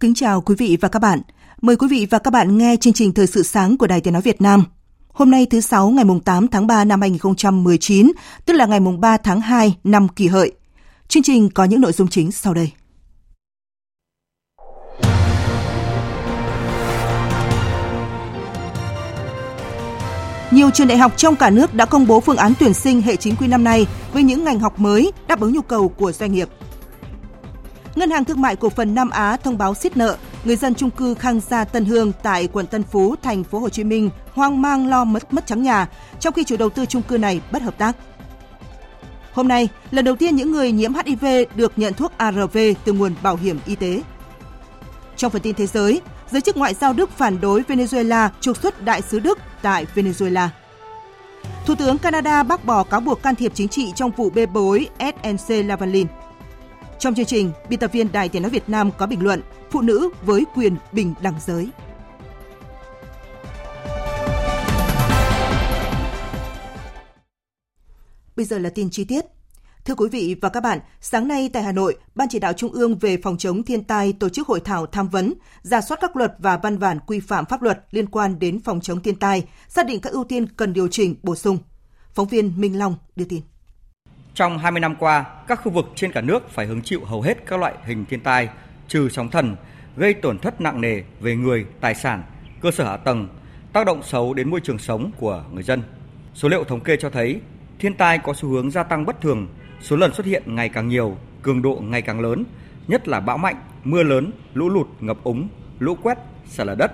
Kính chào quý vị và các bạn. Mời quý vị và các bạn nghe chương trình Thời sự sáng của Đài Tiếng Nói Việt Nam. Hôm nay thứ Sáu ngày 8 tháng 3 năm 2019, tức là ngày 3 tháng 2 năm kỷ hợi. Chương trình có những nội dung chính sau đây. Nhiều trường đại học trong cả nước đã công bố phương án tuyển sinh hệ chính quy năm nay với những ngành học mới đáp ứng nhu cầu của doanh nghiệp. Ngân hàng Thương mại Cổ phần Nam Á thông báo siết nợ, người dân chung cư Khang Gia Tân Hương tại quận Tân Phú, thành phố Hồ Chí Minh hoang mang lo mất mất trắng nhà, trong khi chủ đầu tư chung cư này bất hợp tác. Hôm nay, lần đầu tiên những người nhiễm HIV được nhận thuốc ARV từ nguồn bảo hiểm y tế. Trong phần tin thế giới, giới chức ngoại giao Đức phản đối Venezuela trục xuất đại sứ Đức tại Venezuela. Thủ tướng Canada bác bỏ cáo buộc can thiệp chính trị trong vụ bê bối SNC Lavalin. Trong chương trình, biên tập viên Đài Tiếng nói Việt Nam có bình luận Phụ nữ với quyền bình đẳng giới. Bây giờ là tin chi tiết. Thưa quý vị và các bạn, sáng nay tại Hà Nội, Ban chỉ đạo Trung ương về phòng chống thiên tai tổ chức hội thảo tham vấn, ra soát các luật và văn bản quy phạm pháp luật liên quan đến phòng chống thiên tai, xác định các ưu tiên cần điều chỉnh, bổ sung. Phóng viên Minh Long đưa tin. Trong 20 năm qua, các khu vực trên cả nước phải hứng chịu hầu hết các loại hình thiên tai, trừ sóng thần, gây tổn thất nặng nề về người, tài sản, cơ sở hạ tầng, tác động xấu đến môi trường sống của người dân. Số liệu thống kê cho thấy, thiên tai có xu hướng gia tăng bất thường, số lần xuất hiện ngày càng nhiều, cường độ ngày càng lớn, nhất là bão mạnh, mưa lớn, lũ lụt, ngập úng, lũ quét, sạt lở đất,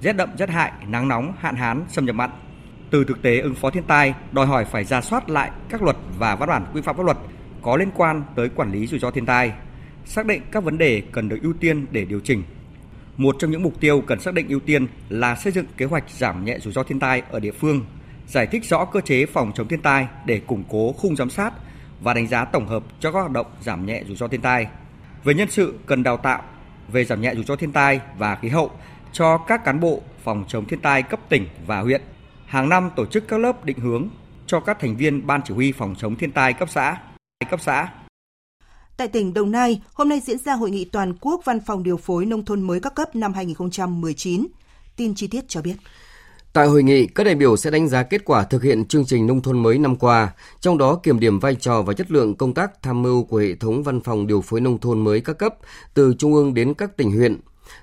rét đậm rét hại, nắng nóng, hạn hán, xâm nhập mặn, từ thực tế ứng phó thiên tai đòi hỏi phải ra soát lại các luật và văn bản quy phạm pháp luật có liên quan tới quản lý rủi ro thiên tai, xác định các vấn đề cần được ưu tiên để điều chỉnh. Một trong những mục tiêu cần xác định ưu tiên là xây dựng kế hoạch giảm nhẹ rủi ro thiên tai ở địa phương, giải thích rõ cơ chế phòng chống thiên tai để củng cố khung giám sát và đánh giá tổng hợp cho các hoạt động giảm nhẹ rủi ro thiên tai. Về nhân sự cần đào tạo về giảm nhẹ rủi ro thiên tai và khí hậu cho các cán bộ phòng chống thiên tai cấp tỉnh và huyện hàng năm tổ chức các lớp định hướng cho các thành viên ban chỉ huy phòng chống thiên tai cấp xã, cấp xã. Tại tỉnh Đồng Nai, hôm nay diễn ra hội nghị toàn quốc văn phòng điều phối nông thôn mới các cấp năm 2019. Tin chi tiết cho biết. Tại hội nghị, các đại biểu sẽ đánh giá kết quả thực hiện chương trình nông thôn mới năm qua, trong đó kiểm điểm vai trò và chất lượng công tác tham mưu của hệ thống văn phòng điều phối nông thôn mới các cấp từ trung ương đến các tỉnh huyện,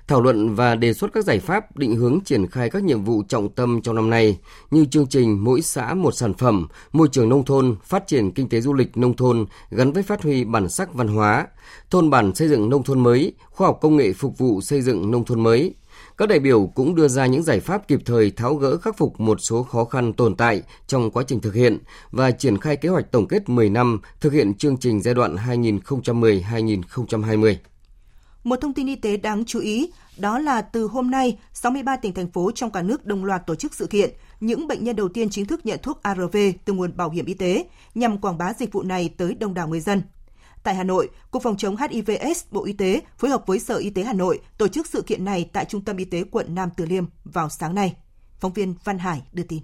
thảo luận và đề xuất các giải pháp định hướng triển khai các nhiệm vụ trọng tâm trong năm nay như chương trình mỗi xã một sản phẩm, môi trường nông thôn, phát triển kinh tế du lịch nông thôn gắn với phát huy bản sắc văn hóa, thôn bản xây dựng nông thôn mới, khoa học công nghệ phục vụ xây dựng nông thôn mới. Các đại biểu cũng đưa ra những giải pháp kịp thời tháo gỡ khắc phục một số khó khăn tồn tại trong quá trình thực hiện và triển khai kế hoạch tổng kết 10 năm thực hiện chương trình giai đoạn 2010-2020. Một thông tin y tế đáng chú ý đó là từ hôm nay, 63 tỉnh thành phố trong cả nước đồng loạt tổ chức sự kiện những bệnh nhân đầu tiên chính thức nhận thuốc ARV từ nguồn bảo hiểm y tế nhằm quảng bá dịch vụ này tới đông đảo người dân. Tại Hà Nội, Cục Phòng chống HIVS Bộ Y tế phối hợp với Sở Y tế Hà Nội tổ chức sự kiện này tại Trung tâm Y tế quận Nam Từ Liêm vào sáng nay. Phóng viên Văn Hải đưa tin.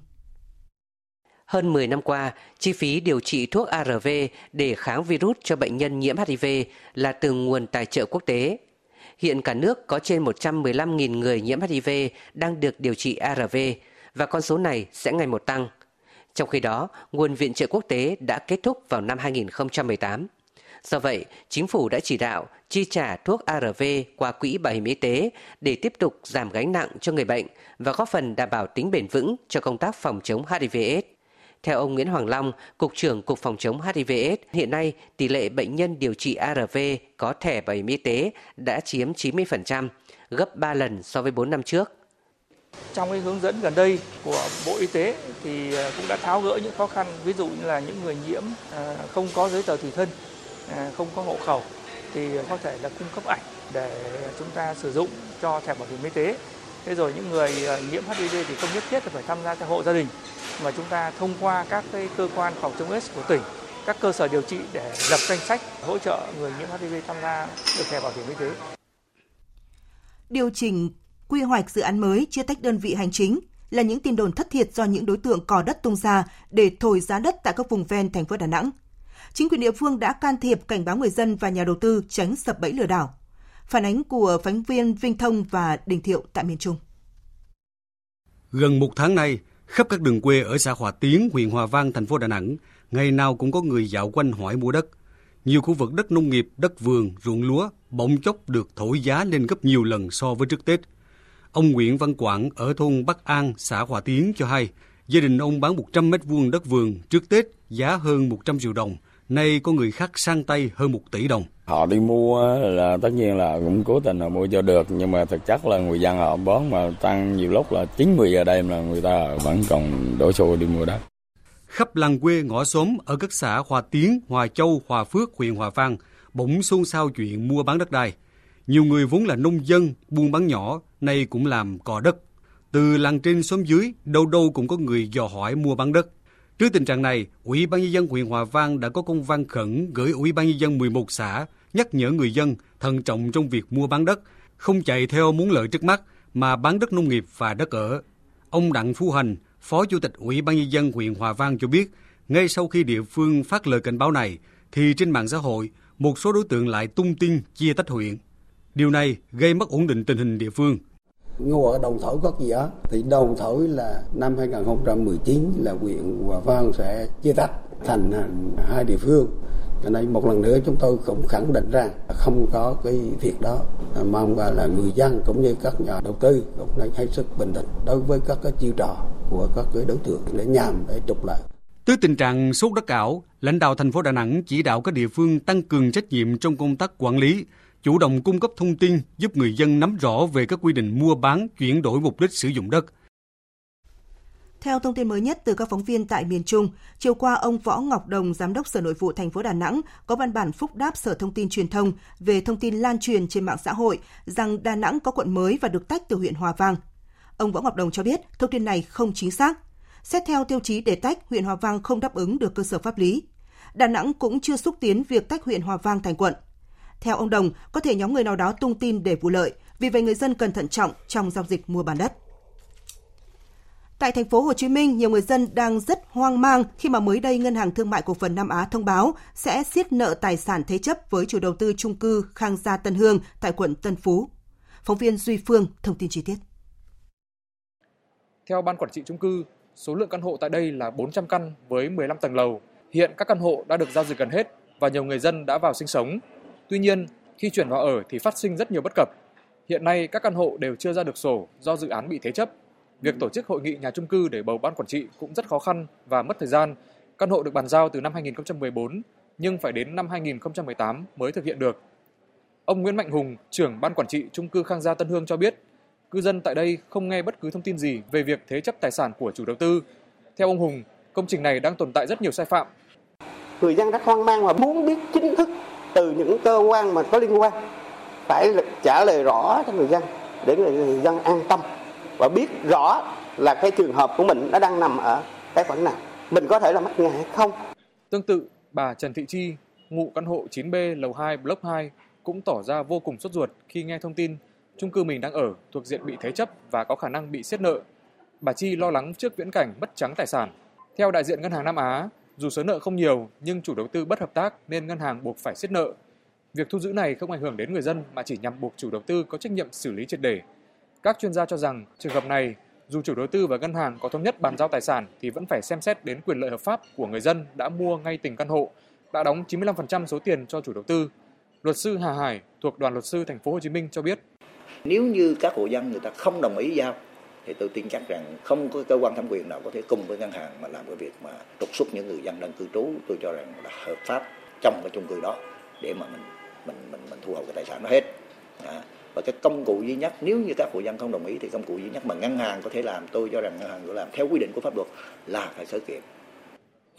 Hơn 10 năm qua, chi phí điều trị thuốc ARV để kháng virus cho bệnh nhân nhiễm HIV là từ nguồn tài trợ quốc tế. Hiện cả nước có trên 115.000 người nhiễm HIV đang được điều trị ARV và con số này sẽ ngày một tăng. Trong khi đó, nguồn viện trợ quốc tế đã kết thúc vào năm 2018. Do vậy, chính phủ đã chỉ đạo chi trả thuốc ARV qua quỹ bảo hiểm y tế để tiếp tục giảm gánh nặng cho người bệnh và góp phần đảm bảo tính bền vững cho công tác phòng chống HIV/AIDS. Theo ông Nguyễn Hoàng Long, Cục trưởng Cục Phòng chống HIV/AIDS, hiện nay tỷ lệ bệnh nhân điều trị ARV có thẻ bảo hiểm y tế đã chiếm 90%, gấp 3 lần so với 4 năm trước. Trong cái hướng dẫn gần đây của Bộ Y tế thì à, cũng đã tháo gỡ những khó khăn, ví dụ như là những người nhiễm à, không có giấy tờ tùy thân, à, không có hộ khẩu thì có thể là cung cấp ảnh để chúng ta sử dụng cho thẻ bảo hiểm y tế. Thế rồi những người ờ, nhiễm HIV thì không nhất thiết là phải tham gia theo hộ gia đình mà chúng ta thông qua các cái cơ quan phòng chống AIDS của tỉnh, các cơ sở điều trị để lập danh sách hỗ trợ người nhiễm HIV tham gia được thẻ bảo hiểm y tế. Điều chỉnh quy hoạch dự án mới chia tách đơn vị hành chính là những tin đồn thất thiệt do những đối tượng cò đất tung ra để thổi giá đất tại các vùng ven thành phố Đà Nẵng. Chính quyền địa phương đã can thiệp cảnh báo người dân và nhà đầu tư tránh sập bẫy lừa đảo. Phản ánh của phóng viên Vinh Thông và Đình Thiệu tại miền Trung. Gần một tháng nay, khắp các đường quê ở xã Hòa Tiến, huyện Hòa Vang, thành phố Đà Nẵng, ngày nào cũng có người dạo quanh hỏi mua đất. Nhiều khu vực đất nông nghiệp, đất vườn, ruộng lúa bỗng chốc được thổi giá lên gấp nhiều lần so với trước Tết – Ông Nguyễn Văn Quảng ở thôn Bắc An, xã Hòa Tiến cho hay, gia đình ông bán 100 mét vuông đất vườn trước Tết giá hơn 100 triệu đồng, nay có người khác sang tay hơn 1 tỷ đồng. Họ đi mua là tất nhiên là cũng cố tình là mua cho được, nhưng mà thực chất là người dân họ bón mà tăng nhiều lúc là 9-10 giờ đêm là người ta vẫn còn đổ xô đi mua đất. Khắp làng quê ngõ xóm ở các xã Hòa Tiến, Hòa Châu, Hòa Phước, huyện Hòa Vang bỗng xôn xao chuyện mua bán đất đai. Nhiều người vốn là nông dân, buôn bán nhỏ, nay cũng làm cò đất. Từ làng trên xóm dưới, đâu đâu cũng có người dò hỏi mua bán đất. Trước tình trạng này, Ủy ban nhân dân huyện Hòa Vang đã có công văn khẩn gửi Ủy ban nhân dân 11 xã nhắc nhở người dân thận trọng trong việc mua bán đất, không chạy theo muốn lợi trước mắt mà bán đất nông nghiệp và đất ở. Ông Đặng Phú Hành, Phó Chủ tịch Ủy ban nhân dân huyện Hòa Vang cho biết, ngay sau khi địa phương phát lời cảnh báo này, thì trên mạng xã hội, một số đối tượng lại tung tin chia tách huyện. Điều này gây mất ổn định tình hình địa phương. Ngô ở Đồng Thổi có gì đó thì Đồng Thổi là năm 2019 là huyện Hòa Vang sẽ chia tách thành à, hai địa phương. Cho nên một lần nữa chúng tôi cũng khẳng định rằng không có cái việc đó. À, mong là người dân cũng như các nhà đầu tư cũng nên hết sức bình tĩnh đối với các cái chiêu trò của các cái đối tượng để nhằm để trục lợi. Trước tình trạng sốt đất ảo, lãnh đạo thành phố Đà Nẵng chỉ đạo các địa phương tăng cường trách nhiệm trong công tác quản lý, chủ động cung cấp thông tin giúp người dân nắm rõ về các quy định mua bán, chuyển đổi mục đích sử dụng đất. Theo thông tin mới nhất từ các phóng viên tại miền Trung, chiều qua ông Võ Ngọc Đồng, giám đốc Sở Nội vụ thành phố Đà Nẵng có văn bản phúc đáp Sở Thông tin Truyền thông về thông tin lan truyền trên mạng xã hội rằng Đà Nẵng có quận mới và được tách từ huyện Hòa Vang. Ông Võ Ngọc Đồng cho biết thông tin này không chính xác. Xét theo tiêu chí để tách, huyện Hòa Vang không đáp ứng được cơ sở pháp lý. Đà Nẵng cũng chưa xúc tiến việc tách huyện Hòa Vang thành quận. Theo ông Đồng, có thể nhóm người nào đó tung tin để vụ lợi, vì vậy người dân cần thận trọng trong giao dịch mua bán đất. Tại thành phố Hồ Chí Minh, nhiều người dân đang rất hoang mang khi mà mới đây Ngân hàng Thương mại Cổ phần Nam Á thông báo sẽ siết nợ tài sản thế chấp với chủ đầu tư trung cư Khang Gia Tân Hương tại quận Tân Phú. Phóng viên Duy Phương thông tin chi tiết. Theo ban quản trị trung cư, số lượng căn hộ tại đây là 400 căn với 15 tầng lầu. Hiện các căn hộ đã được giao dịch gần hết và nhiều người dân đã vào sinh sống. Tuy nhiên, khi chuyển vào ở thì phát sinh rất nhiều bất cập. Hiện nay các căn hộ đều chưa ra được sổ do dự án bị thế chấp. Việc tổ chức hội nghị nhà trung cư để bầu ban quản trị cũng rất khó khăn và mất thời gian. Căn hộ được bàn giao từ năm 2014 nhưng phải đến năm 2018 mới thực hiện được. Ông Nguyễn Mạnh Hùng, trưởng ban quản trị trung cư Khang Gia Tân Hương cho biết, cư dân tại đây không nghe bất cứ thông tin gì về việc thế chấp tài sản của chủ đầu tư. Theo ông Hùng, công trình này đang tồn tại rất nhiều sai phạm. Người dân rất hoang mang và muốn biết chính thức từ những cơ quan mà có liên quan phải trả lời rõ cho người dân để người dân an tâm và biết rõ là cái trường hợp của mình nó đang nằm ở cái khoản nào mình có thể là mắc nhà hay không tương tự bà Trần Thị Chi ngụ căn hộ 9B lầu 2 block 2 cũng tỏ ra vô cùng sốt ruột khi nghe thông tin chung cư mình đang ở thuộc diện bị thế chấp và có khả năng bị siết nợ. Bà Chi lo lắng trước viễn cảnh mất trắng tài sản. Theo đại diện ngân hàng Nam Á, dù số nợ không nhiều nhưng chủ đầu tư bất hợp tác nên ngân hàng buộc phải siết nợ. Việc thu giữ này không ảnh hưởng đến người dân mà chỉ nhằm buộc chủ đầu tư có trách nhiệm xử lý triệt để. Các chuyên gia cho rằng trường hợp này dù chủ đầu tư và ngân hàng có thống nhất bàn giao tài sản thì vẫn phải xem xét đến quyền lợi hợp pháp của người dân đã mua ngay từng căn hộ, đã đóng 95% số tiền cho chủ đầu tư. Luật sư Hà Hải thuộc Đoàn luật sư thành phố Hồ Chí Minh cho biết: Nếu như các hộ dân người ta không đồng ý giao thì tôi tin chắc rằng không có cơ quan thẩm quyền nào có thể cùng với ngân hàng mà làm cái việc mà trục xuất những người dân đang cư trú tôi cho rằng là hợp pháp trong cái chung cư đó để mà mình mình mình mình thu hồi cái tài sản đó hết à, và cái công cụ duy nhất nếu như các hộ dân không đồng ý thì công cụ duy nhất mà ngân hàng có thể làm tôi cho rằng ngân hàng có làm theo quy định của pháp luật là phải khởi kiện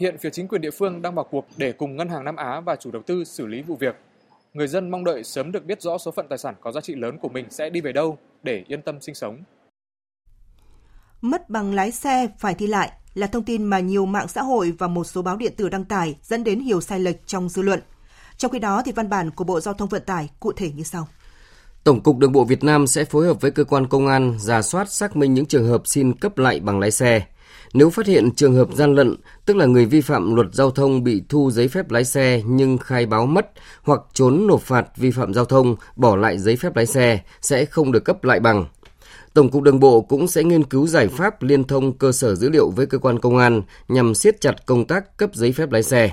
Hiện phía chính quyền địa phương đang vào cuộc để cùng Ngân hàng Nam Á và chủ đầu tư xử lý vụ việc. Người dân mong đợi sớm được biết rõ số phận tài sản có giá trị lớn của mình sẽ đi về đâu để yên tâm sinh sống. Mất bằng lái xe phải thi lại là thông tin mà nhiều mạng xã hội và một số báo điện tử đăng tải dẫn đến hiểu sai lệch trong dư luận. Trong khi đó thì văn bản của Bộ Giao thông Vận tải cụ thể như sau. Tổng cục Đường bộ Việt Nam sẽ phối hợp với cơ quan công an giả soát xác minh những trường hợp xin cấp lại bằng lái xe. Nếu phát hiện trường hợp gian lận, tức là người vi phạm luật giao thông bị thu giấy phép lái xe nhưng khai báo mất hoặc trốn nộp phạt vi phạm giao thông, bỏ lại giấy phép lái xe, sẽ không được cấp lại bằng. Tổng cục Đường bộ cũng sẽ nghiên cứu giải pháp liên thông cơ sở dữ liệu với cơ quan công an nhằm siết chặt công tác cấp giấy phép lái xe.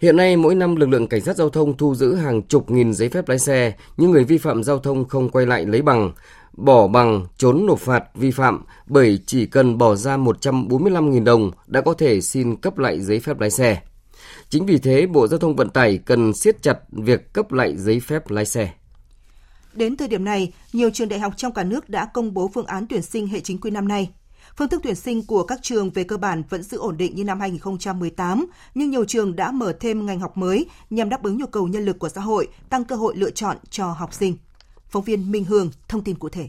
Hiện nay, mỗi năm lực lượng cảnh sát giao thông thu giữ hàng chục nghìn giấy phép lái xe, nhưng người vi phạm giao thông không quay lại lấy bằng, bỏ bằng trốn nộp phạt vi phạm bởi chỉ cần bỏ ra 145.000 đồng đã có thể xin cấp lại giấy phép lái xe. Chính vì thế, Bộ Giao thông Vận tải cần siết chặt việc cấp lại giấy phép lái xe. Đến thời điểm này, nhiều trường đại học trong cả nước đã công bố phương án tuyển sinh hệ chính quy năm nay. Phương thức tuyển sinh của các trường về cơ bản vẫn giữ ổn định như năm 2018, nhưng nhiều trường đã mở thêm ngành học mới nhằm đáp ứng nhu cầu nhân lực của xã hội, tăng cơ hội lựa chọn cho học sinh. Phóng viên Minh Hương thông tin cụ thể.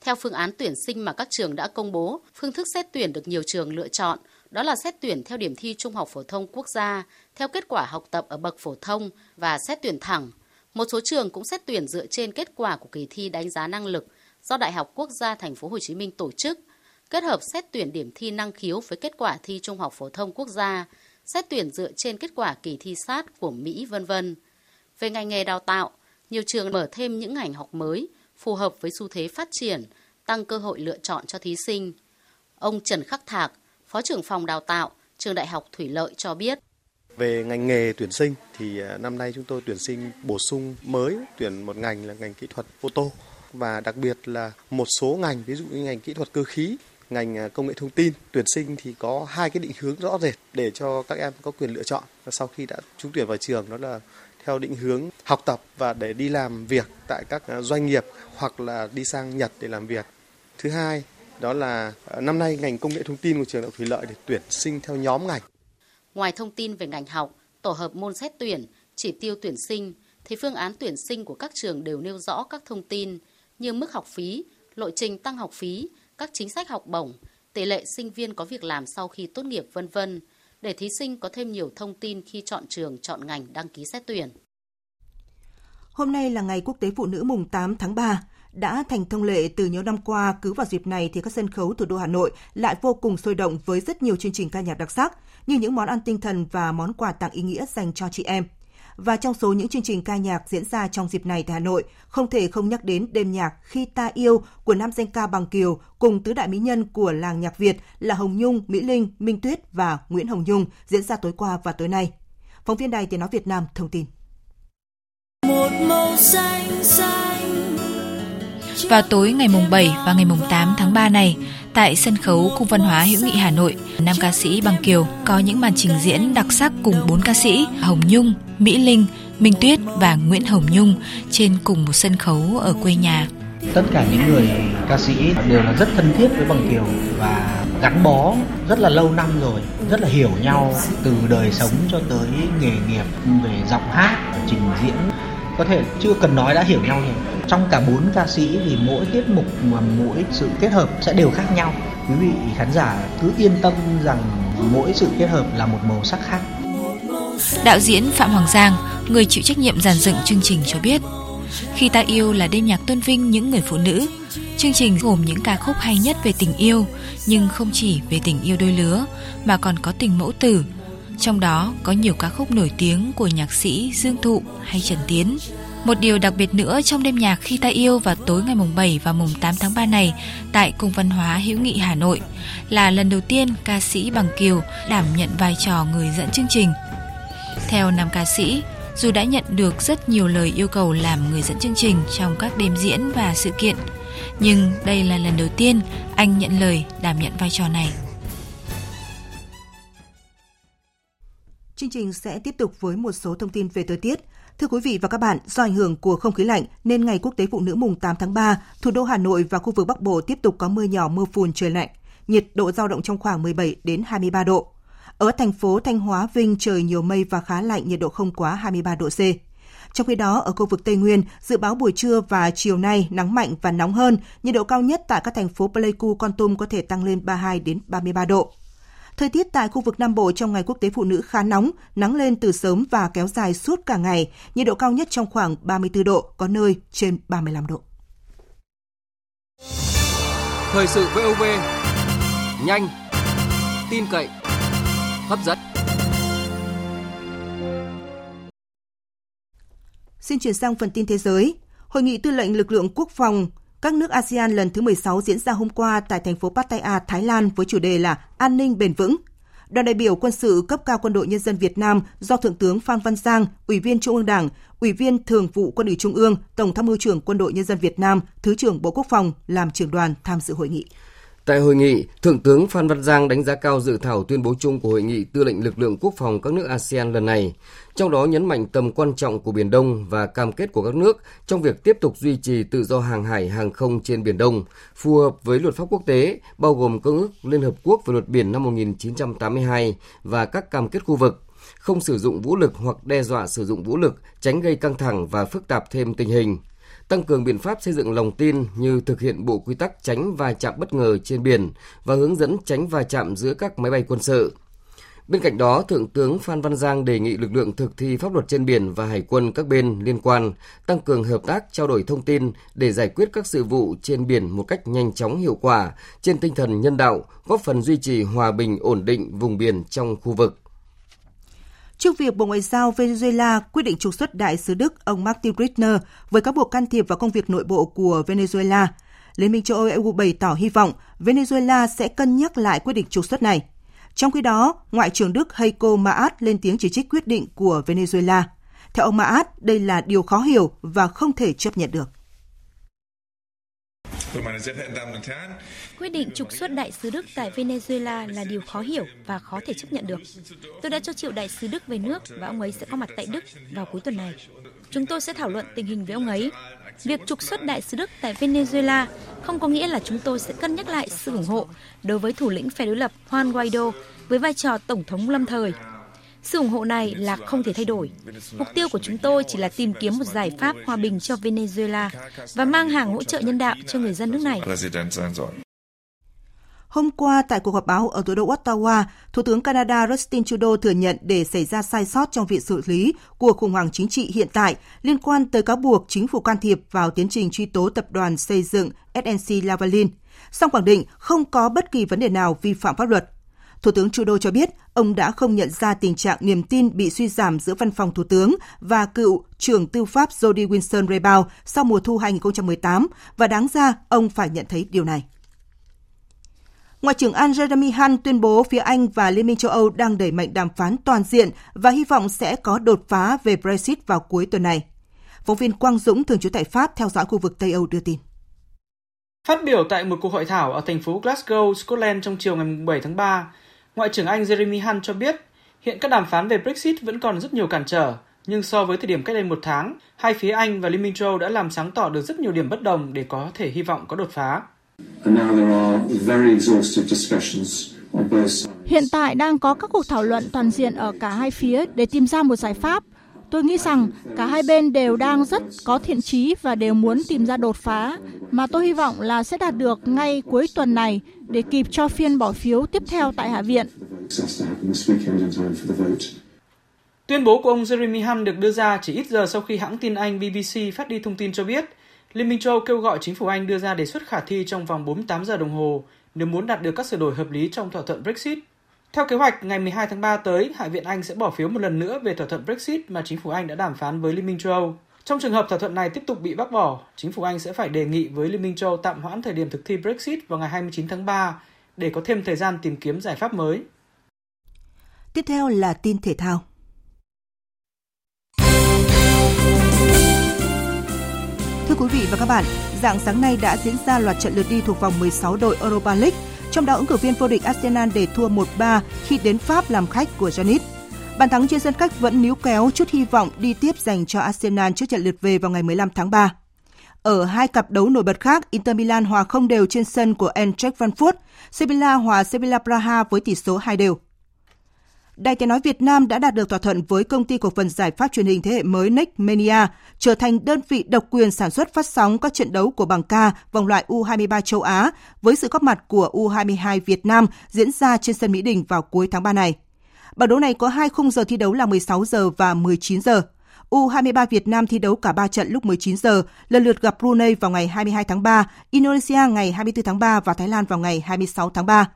Theo phương án tuyển sinh mà các trường đã công bố, phương thức xét tuyển được nhiều trường lựa chọn, đó là xét tuyển theo điểm thi Trung học phổ thông quốc gia, theo kết quả học tập ở bậc phổ thông và xét tuyển thẳng. Một số trường cũng xét tuyển dựa trên kết quả của kỳ thi đánh giá năng lực do Đại học Quốc gia Thành phố Hồ Chí Minh tổ chức, kết hợp xét tuyển điểm thi năng khiếu với kết quả thi Trung học phổ thông quốc gia, xét tuyển dựa trên kết quả kỳ thi sát của Mỹ vân vân. Về ngành nghề đào tạo, nhiều trường mở thêm những ngành học mới phù hợp với xu thế phát triển, tăng cơ hội lựa chọn cho thí sinh. Ông Trần Khắc Thạc, Phó trưởng phòng đào tạo, Trường Đại học Thủy Lợi cho biết. Về ngành nghề tuyển sinh thì à, năm nay chúng tôi tuyển sinh bổ sung mới, tuyển một ngành là ngành kỹ thuật ô tô và đặc biệt là một số ngành ví dụ như ngành kỹ thuật cơ khí ngành à, công nghệ thông tin tuyển sinh thì có hai cái định hướng rõ rệt để cho các em có quyền lựa chọn và sau khi đã trúng tuyển vào trường đó là theo định hướng học tập và để đi làm việc tại các à, doanh nghiệp hoặc là đi sang Nhật để làm việc. Thứ hai, đó là năm nay ngành công nghệ thông tin của trường đại học Thủy Lợi để tuyển sinh theo nhóm ngành. Ngoài thông tin về ngành học, tổ hợp môn xét tuyển, chỉ tiêu tuyển sinh thì phương án tuyển sinh của các trường đều nêu rõ các thông tin như mức học phí, lộ trình tăng học phí, các chính sách học bổng, tỷ lệ sinh viên có việc làm sau khi tốt nghiệp vân vân để thí sinh có thêm nhiều thông tin khi chọn trường, chọn ngành đăng ký xét tuyển. Hôm nay là ngày Quốc tế Phụ nữ mùng 8 tháng 3. Đã thành thông lệ từ nhiều năm qua, cứ vào dịp này thì các sân khấu thủ đô Hà Nội lại vô cùng sôi động với rất nhiều chương trình ca nhạc đặc sắc, như những món ăn tinh thần và món quà tặng ý nghĩa dành cho chị em. Và trong số những chương trình ca nhạc diễn ra trong dịp này tại Hà Nội, không thể không nhắc đến đêm nhạc Khi ta yêu của nam danh ca Bằng Kiều cùng tứ đại mỹ nhân của làng nhạc Việt là Hồng Nhung, Mỹ Linh, Minh Tuyết và Nguyễn Hồng Nhung diễn ra tối qua và tối nay. Phóng viên Đài Tiếng Nói Việt Nam thông tin. Một màu xanh xanh vào tối ngày mùng 7 và ngày mùng 8 tháng 3 này, tại sân khấu Cung văn hóa hữu nghị Hà Nội, nam ca sĩ Bằng Kiều có những màn trình diễn đặc sắc cùng bốn ca sĩ Hồng Nhung, Mỹ Linh, Minh Tuyết và Nguyễn Hồng Nhung trên cùng một sân khấu ở quê nhà. Tất cả những người ca sĩ đều là rất thân thiết với Bằng Kiều và gắn bó rất là lâu năm rồi, rất là hiểu nhau từ đời sống cho tới nghề nghiệp về giọng hát, trình diễn có thể chưa cần nói đã hiểu nhau rồi. Trong cả bốn ca sĩ thì mỗi tiết mục mà mỗi sự kết hợp sẽ đều khác nhau. Quý vị khán giả cứ yên tâm rằng mỗi sự kết hợp là một màu sắc khác. Đạo diễn phạm hoàng giang, người chịu trách nhiệm giàn dựng chương trình cho biết, khi ta yêu là đêm nhạc tôn vinh những người phụ nữ. Chương trình gồm những ca khúc hay nhất về tình yêu, nhưng không chỉ về tình yêu đôi lứa, mà còn có tình mẫu tử trong đó có nhiều ca khúc nổi tiếng của nhạc sĩ Dương Thụ hay Trần Tiến. Một điều đặc biệt nữa trong đêm nhạc khi ta yêu vào tối ngày mùng 7 và mùng 8 tháng 3 này tại Cung văn hóa hữu nghị Hà Nội là lần đầu tiên ca sĩ Bằng Kiều đảm nhận vai trò người dẫn chương trình. Theo nam ca sĩ, Dù đã nhận được rất nhiều lời yêu cầu làm người dẫn chương trình trong các đêm diễn và sự kiện, nhưng đây là lần đầu tiên anh nhận lời đảm nhận vai trò này. Chương trình sẽ tiếp tục với một số thông tin về thời tiết. Thưa quý vị và các bạn, do ảnh hưởng của không khí lạnh nên ngày quốc tế phụ nữ mùng 8 tháng 3, thủ đô Hà Nội và khu vực Bắc Bộ tiếp tục có mưa nhỏ mưa phùn trời lạnh, nhiệt độ dao động trong khoảng 17 đến 23 độ. Ở thành phố Thanh Hóa, Vinh trời nhiều mây và khá lạnh, nhiệt độ không quá 23 độ C. Trong khi đó, ở khu vực Tây Nguyên, dự báo buổi trưa và chiều nay nắng mạnh và nóng hơn, nhiệt độ cao nhất tại các thành phố Pleiku, Con Tum có thể tăng lên 32 đến 33 độ. Thời tiết tại khu vực Nam Bộ trong ngày quốc tế phụ nữ khá nóng, nắng lên từ sớm và kéo dài suốt cả ngày, nhiệt độ cao nhất trong khoảng 34 độ, có nơi trên 35 độ. Thời sự VOV, nhanh, tin cậy, hấp dẫn. Xin chuyển sang phần tin thế giới. Hội nghị tư lệnh lực lượng quốc phòng các nước ASEAN lần thứ 16 diễn ra hôm qua tại thành phố Pattaya, Thái Lan với chủ đề là An ninh bền vững. Đoàn đại biểu quân sự cấp cao quân đội nhân dân Việt Nam do Thượng tướng Phan Văn Giang, Ủy viên Trung ương Đảng, Ủy viên Thường vụ Quân ủy Trung ương, Tổng tham mưu trưởng Quân đội Nhân dân Việt Nam, Thứ trưởng Bộ Quốc phòng làm trưởng đoàn tham dự hội nghị. Tại hội nghị, Thượng tướng Phan Văn Giang đánh giá cao dự thảo tuyên bố chung của Hội nghị Tư lệnh Lực lượng Quốc phòng các nước ASEAN lần này, trong đó nhấn mạnh tầm quan trọng của Biển Đông và cam kết của các nước trong việc tiếp tục duy trì tự do hàng hải hàng không trên Biển Đông, phù hợp với luật pháp quốc tế, bao gồm Công ước Liên Hợp Quốc về luật biển năm 1982 và các cam kết khu vực, không sử dụng vũ lực hoặc đe dọa sử dụng vũ lực, tránh gây căng thẳng và phức tạp thêm tình hình – tăng cường biện pháp xây dựng lòng tin như thực hiện bộ quy tắc tránh va chạm bất ngờ trên biển và hướng dẫn tránh va chạm giữa các máy bay quân sự. Bên cạnh đó, Thượng tướng Phan Văn Giang đề nghị lực lượng thực thi pháp luật trên biển và hải quân các bên liên quan tăng cường hợp tác trao đổi thông tin để giải quyết các sự vụ trên biển một cách nhanh chóng hiệu quả trên tinh thần nhân đạo, góp phần duy trì hòa bình ổn định vùng biển trong khu vực. Trước việc Bộ Ngoại giao Venezuela quyết định trục xuất đại sứ Đức ông Martin Grittner với cáo buộc can thiệp vào công việc nội bộ của Venezuela, Liên minh châu Âu EU bày tỏ hy vọng Venezuela sẽ cân nhắc lại quyết định trục xuất này. Trong khi đó, Ngoại trưởng Đức Heiko Maas lên tiếng chỉ trích quyết định của Venezuela. Theo ông Maas, đây là điều khó hiểu và không thể chấp nhận được. Quyết định trục xuất đại sứ Đức tại Venezuela là điều khó hiểu và khó thể chấp nhận được. Tôi đã cho triệu đại sứ Đức về nước và ông ấy sẽ có mặt tại Đức vào cuối tuần này. Chúng tôi sẽ thảo luận tình hình với ông ấy. Việc trục xuất đại sứ Đức tại Venezuela không có nghĩa là chúng tôi sẽ cân nhắc lại sự ủng hộ đối với thủ lĩnh phe đối lập Juan Guaido với vai trò tổng thống lâm thời sự ủng hộ này là không thể thay đổi. Mục tiêu của chúng tôi chỉ là tìm kiếm một giải pháp hòa bình cho Venezuela và mang hàng hỗ trợ nhân đạo cho người dân nước này. Hôm qua, tại cuộc họp báo ở thủ đô Ottawa, Thủ tướng Canada Justin Trudeau thừa nhận để xảy ra sai sót trong việc xử lý của khủng hoảng chính trị hiện tại liên quan tới cáo buộc chính phủ can thiệp vào tiến trình truy tố tập đoàn xây dựng SNC Lavalin, song khẳng định không có bất kỳ vấn đề nào vi phạm pháp luật. Thủ tướng Trudeau cho biết ông đã không nhận ra tình trạng niềm tin bị suy giảm giữa văn phòng Thủ tướng và cựu trưởng tư pháp Jody Wilson-Raybould sau mùa thu 2018 và đáng ra ông phải nhận thấy điều này. Ngoại trưởng Anh Jeremy Hunt tuyên bố phía Anh và Liên minh châu Âu đang đẩy mạnh đàm phán toàn diện và hy vọng sẽ có đột phá về Brexit vào cuối tuần này. Phóng viên Quang Dũng, thường trú tại Pháp, theo dõi khu vực Tây Âu đưa tin. Phát biểu tại một cuộc hội thảo ở thành phố Glasgow, Scotland trong chiều ngày 7 tháng 3, Ngoại trưởng Anh Jeremy Hunt cho biết hiện các đàm phán về Brexit vẫn còn rất nhiều cản trở, nhưng so với thời điểm cách đây một tháng, hai phía Anh và Liên minh châu Âu đã làm sáng tỏ được rất nhiều điểm bất đồng để có thể hy vọng có đột phá. Hiện tại đang có các cuộc thảo luận toàn diện ở cả hai phía để tìm ra một giải pháp. Tôi nghĩ rằng cả hai bên đều đang rất có thiện chí và đều muốn tìm ra đột phá, mà tôi hy vọng là sẽ đạt được ngay cuối tuần này để kịp cho phiên bỏ phiếu tiếp theo tại Hạ viện. Tuyên bố của ông Jeremy Hunt được đưa ra chỉ ít giờ sau khi hãng tin Anh BBC phát đi thông tin cho biết Liên minh châu kêu gọi chính phủ Anh đưa ra đề xuất khả thi trong vòng 48 giờ đồng hồ nếu muốn đạt được các sửa đổi hợp lý trong thỏa thuận Brexit. Theo kế hoạch, ngày 12 tháng 3 tới, Hạ viện Anh sẽ bỏ phiếu một lần nữa về thỏa thuận Brexit mà chính phủ Anh đã đàm phán với Liên minh châu Âu. Trong trường hợp thỏa thuận này tiếp tục bị bác bỏ, chính phủ Anh sẽ phải đề nghị với Liên minh châu Âu tạm hoãn thời điểm thực thi Brexit vào ngày 29 tháng 3 để có thêm thời gian tìm kiếm giải pháp mới. Tiếp theo là tin thể thao. Thưa quý vị và các bạn, dạng sáng nay đã diễn ra loạt trận lượt đi thuộc vòng 16 đội Europa League trong đó ứng cử viên vô địch Arsenal để thua 1-3 khi đến Pháp làm khách của Janit. Bàn thắng trên sân khách vẫn níu kéo chút hy vọng đi tiếp dành cho Arsenal trước trận lượt về vào ngày 15 tháng 3. Ở hai cặp đấu nổi bật khác, Inter Milan hòa không đều trên sân của Eintracht Frankfurt, Sevilla hòa Sevilla Praha với tỷ số 2 đều. Đài Tiếng Nói Việt Nam đã đạt được thỏa thuận với công ty cổ phần giải pháp truyền hình thế hệ mới Nextmania, trở thành đơn vị độc quyền sản xuất phát sóng các trận đấu của bảng K vòng loại U23 châu Á với sự góp mặt của U22 Việt Nam diễn ra trên sân Mỹ Đình vào cuối tháng 3 này. Bảng đấu này có hai khung giờ thi đấu là 16 giờ và 19 giờ. U23 Việt Nam thi đấu cả 3 trận lúc 19 giờ, lần lượt gặp Brunei vào ngày 22 tháng 3, Indonesia ngày 24 tháng 3 và Thái Lan vào ngày 26 tháng 3.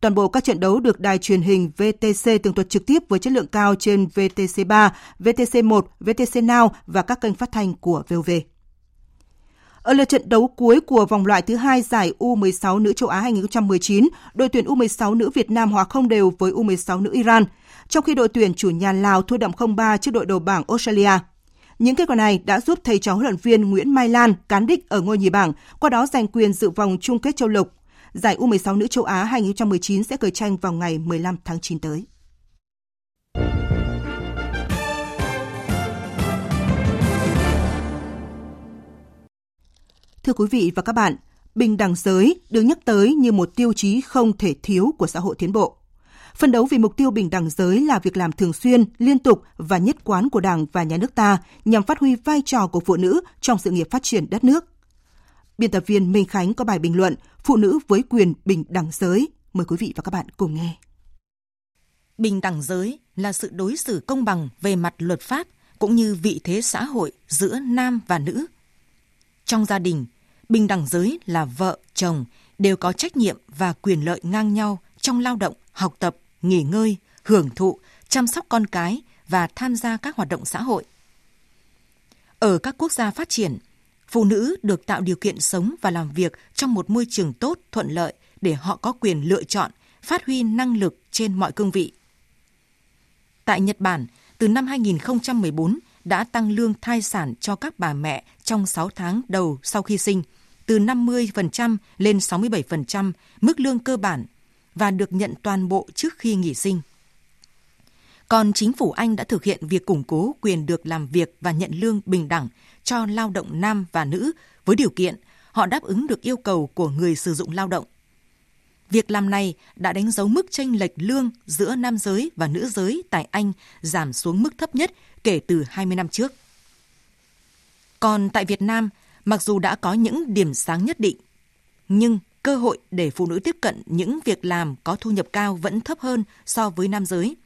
Toàn bộ các trận đấu được đài truyền hình VTC tường thuật trực tiếp với chất lượng cao trên VTC3, VTC1, VTC Now và các kênh phát thanh của VOV. Ở lượt trận đấu cuối của vòng loại thứ hai giải U16 nữ châu Á 2019, đội tuyển U16 nữ Việt Nam hòa không đều với U16 nữ Iran, trong khi đội tuyển chủ nhà Lào thua đậm 0-3 trước đội đầu bảng Australia. Những kết quả này đã giúp thầy trò huấn luyện viên Nguyễn Mai Lan cán đích ở ngôi nhì bảng, qua đó giành quyền dự vòng chung kết châu lục Giải U16 nữ châu Á 2019 sẽ khởi tranh vào ngày 15 tháng 9 tới. Thưa quý vị và các bạn, bình đẳng giới được nhắc tới như một tiêu chí không thể thiếu của xã hội tiến bộ. Phân đấu vì mục tiêu bình đẳng giới là việc làm thường xuyên, liên tục và nhất quán của Đảng và Nhà nước ta nhằm phát huy vai trò của phụ nữ trong sự nghiệp phát triển đất nước. Biên tập viên Minh Khánh có bài bình luận Phụ nữ với quyền bình đẳng giới. Mời quý vị và các bạn cùng nghe. Bình đẳng giới là sự đối xử công bằng về mặt luật pháp cũng như vị thế xã hội giữa nam và nữ. Trong gia đình, bình đẳng giới là vợ, chồng đều có trách nhiệm và quyền lợi ngang nhau trong lao động, học tập, nghỉ ngơi, hưởng thụ, chăm sóc con cái và tham gia các hoạt động xã hội. Ở các quốc gia phát triển, phụ nữ được tạo điều kiện sống và làm việc trong một môi trường tốt, thuận lợi để họ có quyền lựa chọn, phát huy năng lực trên mọi cương vị. Tại Nhật Bản, từ năm 2014 đã tăng lương thai sản cho các bà mẹ trong 6 tháng đầu sau khi sinh, từ 50% lên 67% mức lương cơ bản và được nhận toàn bộ trước khi nghỉ sinh. Còn chính phủ Anh đã thực hiện việc củng cố quyền được làm việc và nhận lương bình đẳng cho lao động nam và nữ với điều kiện họ đáp ứng được yêu cầu của người sử dụng lao động. Việc làm này đã đánh dấu mức chênh lệch lương giữa nam giới và nữ giới tại Anh giảm xuống mức thấp nhất kể từ 20 năm trước. Còn tại Việt Nam, mặc dù đã có những điểm sáng nhất định, nhưng cơ hội để phụ nữ tiếp cận những việc làm có thu nhập cao vẫn thấp hơn so với nam giới.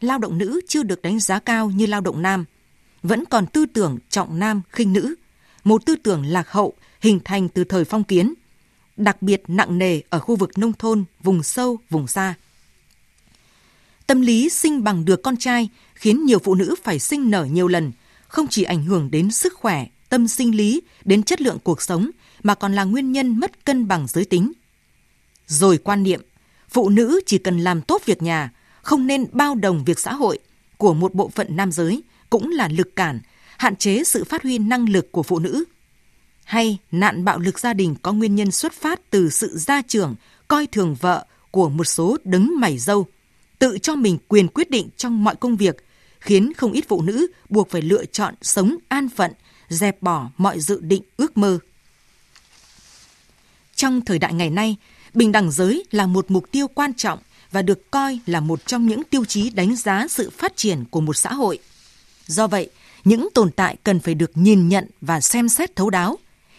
Lao động nữ chưa được đánh giá cao như lao động nam – vẫn còn tư tưởng trọng nam khinh nữ, một tư tưởng lạc hậu hình thành từ thời phong kiến, đặc biệt nặng nề ở khu vực nông thôn, vùng sâu, vùng xa. Tâm lý sinh bằng được con trai khiến nhiều phụ nữ phải sinh nở nhiều lần, không chỉ ảnh hưởng đến sức khỏe, tâm sinh lý, đến chất lượng cuộc sống, mà còn là nguyên nhân mất cân bằng giới tính. Rồi quan niệm, phụ nữ chỉ cần làm tốt việc nhà, không nên bao đồng việc xã hội của một bộ phận nam giới – cũng là lực cản, hạn chế sự phát huy năng lực của phụ nữ. Hay nạn bạo lực gia đình có nguyên nhân xuất phát từ sự gia trưởng, coi thường vợ của một số đứng mày dâu, tự cho mình quyền quyết định trong mọi công việc, khiến không ít phụ nữ buộc phải lựa chọn sống an phận, dẹp bỏ mọi dự định ước mơ. Trong thời đại ngày nay, bình đẳng giới là một mục tiêu quan trọng và được coi là một trong những tiêu chí đánh giá sự phát triển của một xã hội. Do vậy, những tồn tại cần phải được nhìn nhận và xem xét thấu đáo,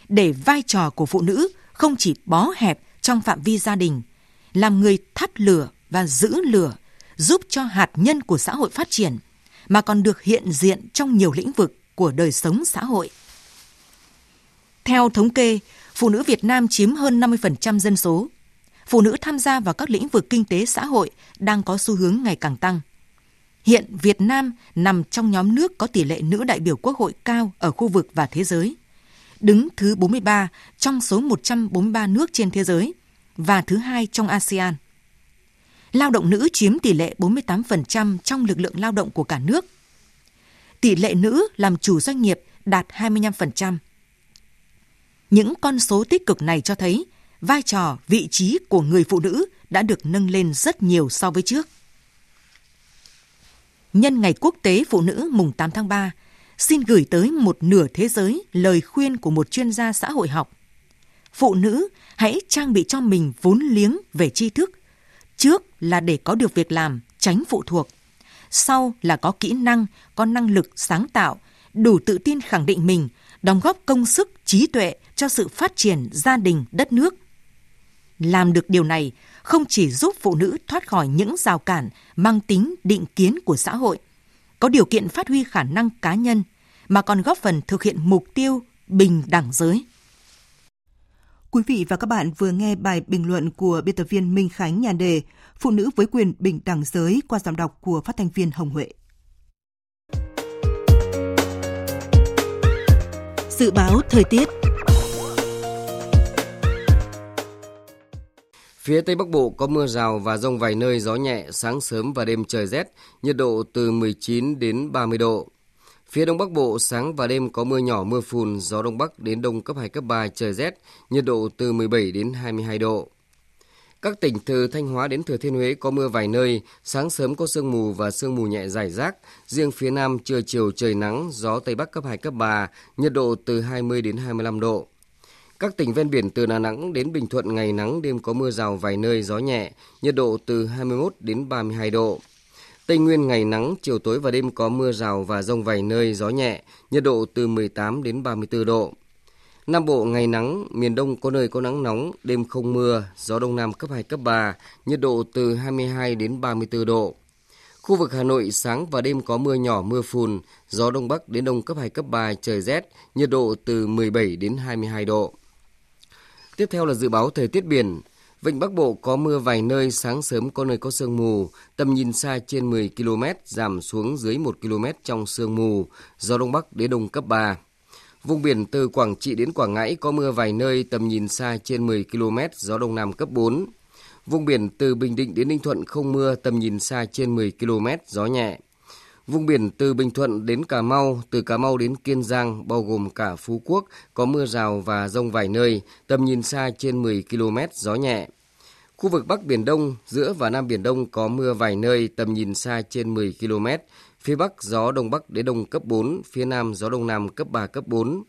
để vai trò của phụ nữ không chỉ bó hẹp trong phạm vi gia đình, làm người thắt lửa và giữ lửa, giúp cho hạt nhân của xã hội phát triển, mà còn được hiện diện trong nhiều lĩnh vực của đời sống xã hội. Theo thống kê, phụ nữ Việt Nam chiếm hơn 50% dân số. Phụ nữ tham gia vào các lĩnh vực kinh tế xã hội đang có xu hướng ngày càng tăng. Hiện Việt Nam nằm trong nhóm nước có tỷ lệ nữ đại biểu quốc hội cao ở khu vực và thế giới, đứng thứ 43 trong số 143 nước trên thế giới và thứ hai trong ASEAN. Lao động nữ chiếm tỷ lệ 48% trong lực lượng lao động của cả nước. Tỷ lệ nữ làm chủ doanh nghiệp đạt 25%. Những con số tích cực này cho thấy vai trò, vị trí của người phụ nữ đã được nâng lên rất nhiều so với trước. Nhân ngày quốc tế phụ nữ mùng 8 tháng 3, xin gửi tới một nửa thế giới lời khuyên của một chuyên gia xã hội học. Phụ nữ hãy trang bị cho mình vốn liếng về tri thức. Trước là để có được việc làm, tránh phụ thuộc. Sau là có kỹ năng, có năng lực sáng tạo, đủ tự tin khẳng định mình, đóng góp công sức, trí tuệ cho sự phát triển gia đình, đất nước. Làm được điều này không chỉ giúp phụ nữ thoát khỏi những rào cản mang tính định kiến của xã hội, có điều kiện phát huy khả năng cá nhân, mà còn góp phần thực hiện mục tiêu bình đẳng giới. Quý vị và các bạn vừa nghe bài bình luận của biên tập viên Minh Khánh nhàn đề Phụ nữ với quyền bình đẳng giới qua giọng đọc của phát thanh viên Hồng Huệ. Dự báo thời tiết Phía Tây Bắc Bộ có mưa rào và rông vài nơi, gió nhẹ, sáng sớm và đêm trời rét, nhiệt độ từ 19 đến 30 độ. Phía Đông Bắc Bộ sáng và đêm có mưa nhỏ mưa phùn, gió Đông Bắc đến Đông cấp 2, cấp 3, trời rét, nhiệt độ từ 17 đến 22 độ. Các tỉnh từ Thanh Hóa đến Thừa Thiên Huế có mưa vài nơi, sáng sớm có sương mù và sương mù nhẹ rải rác. Riêng phía Nam trưa chiều trời nắng, gió Tây Bắc cấp 2, cấp 3, nhiệt độ từ 20 đến 25 độ. Các tỉnh ven biển từ Đà Nẵng đến Bình Thuận ngày nắng, đêm có mưa rào vài nơi, gió nhẹ, nhiệt độ từ 21 đến 32 độ. Tây Nguyên ngày nắng, chiều tối và đêm có mưa rào và rông vài nơi, gió nhẹ, nhiệt độ từ 18 đến 34 độ. Nam Bộ ngày nắng, miền Đông có nơi có nắng nóng, đêm không mưa, gió Đông Nam cấp 2, cấp 3, nhiệt độ từ 22 đến 34 độ. Khu vực Hà Nội sáng và đêm có mưa nhỏ mưa phùn, gió Đông Bắc đến Đông cấp 2, cấp 3, trời rét, nhiệt độ từ 17 đến 22 độ. Tiếp theo là dự báo thời tiết biển. Vịnh Bắc Bộ có mưa vài nơi, sáng sớm có nơi có sương mù, tầm nhìn xa trên 10 km, giảm xuống dưới 1 km trong sương mù, gió Đông Bắc đến Đông cấp 3. Vùng biển từ Quảng Trị đến Quảng Ngãi có mưa vài nơi, tầm nhìn xa trên 10 km, gió Đông Nam cấp 4. Vùng biển từ Bình Định đến Ninh Thuận không mưa, tầm nhìn xa trên 10 km, gió nhẹ. Vùng biển từ Bình Thuận đến Cà Mau, từ Cà Mau đến Kiên Giang, bao gồm cả Phú Quốc, có mưa rào và rông vài nơi, tầm nhìn xa trên 10 km, gió nhẹ. Khu vực Bắc Biển Đông, giữa và Nam Biển Đông có mưa vài nơi, tầm nhìn xa trên 10 km. Phía Bắc gió Đông Bắc đến Đông cấp 4, phía Nam gió Đông Nam cấp 3, cấp 4.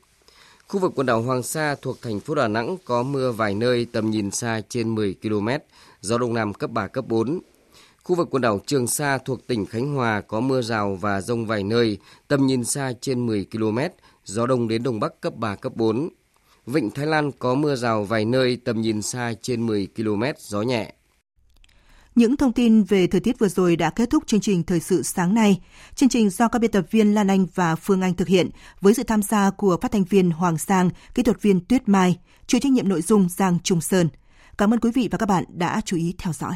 Khu vực quần đảo Hoàng Sa thuộc thành phố Đà Nẵng có mưa vài nơi, tầm nhìn xa trên 10 km, gió Đông Nam cấp 3, cấp 4. Khu vực quần đảo Trường Sa thuộc tỉnh Khánh Hòa có mưa rào và rông vài nơi, tầm nhìn xa trên 10 km, gió đông đến đông bắc cấp 3, cấp 4. Vịnh Thái Lan có mưa rào vài nơi, tầm nhìn xa trên 10 km, gió nhẹ. Những thông tin về thời tiết vừa rồi đã kết thúc chương trình Thời sự sáng nay. Chương trình do các biên tập viên Lan Anh và Phương Anh thực hiện với sự tham gia của phát thanh viên Hoàng Sang, kỹ thuật viên Tuyết Mai, chịu trách nhiệm nội dung Giang Trung Sơn. Cảm ơn quý vị và các bạn đã chú ý theo dõi.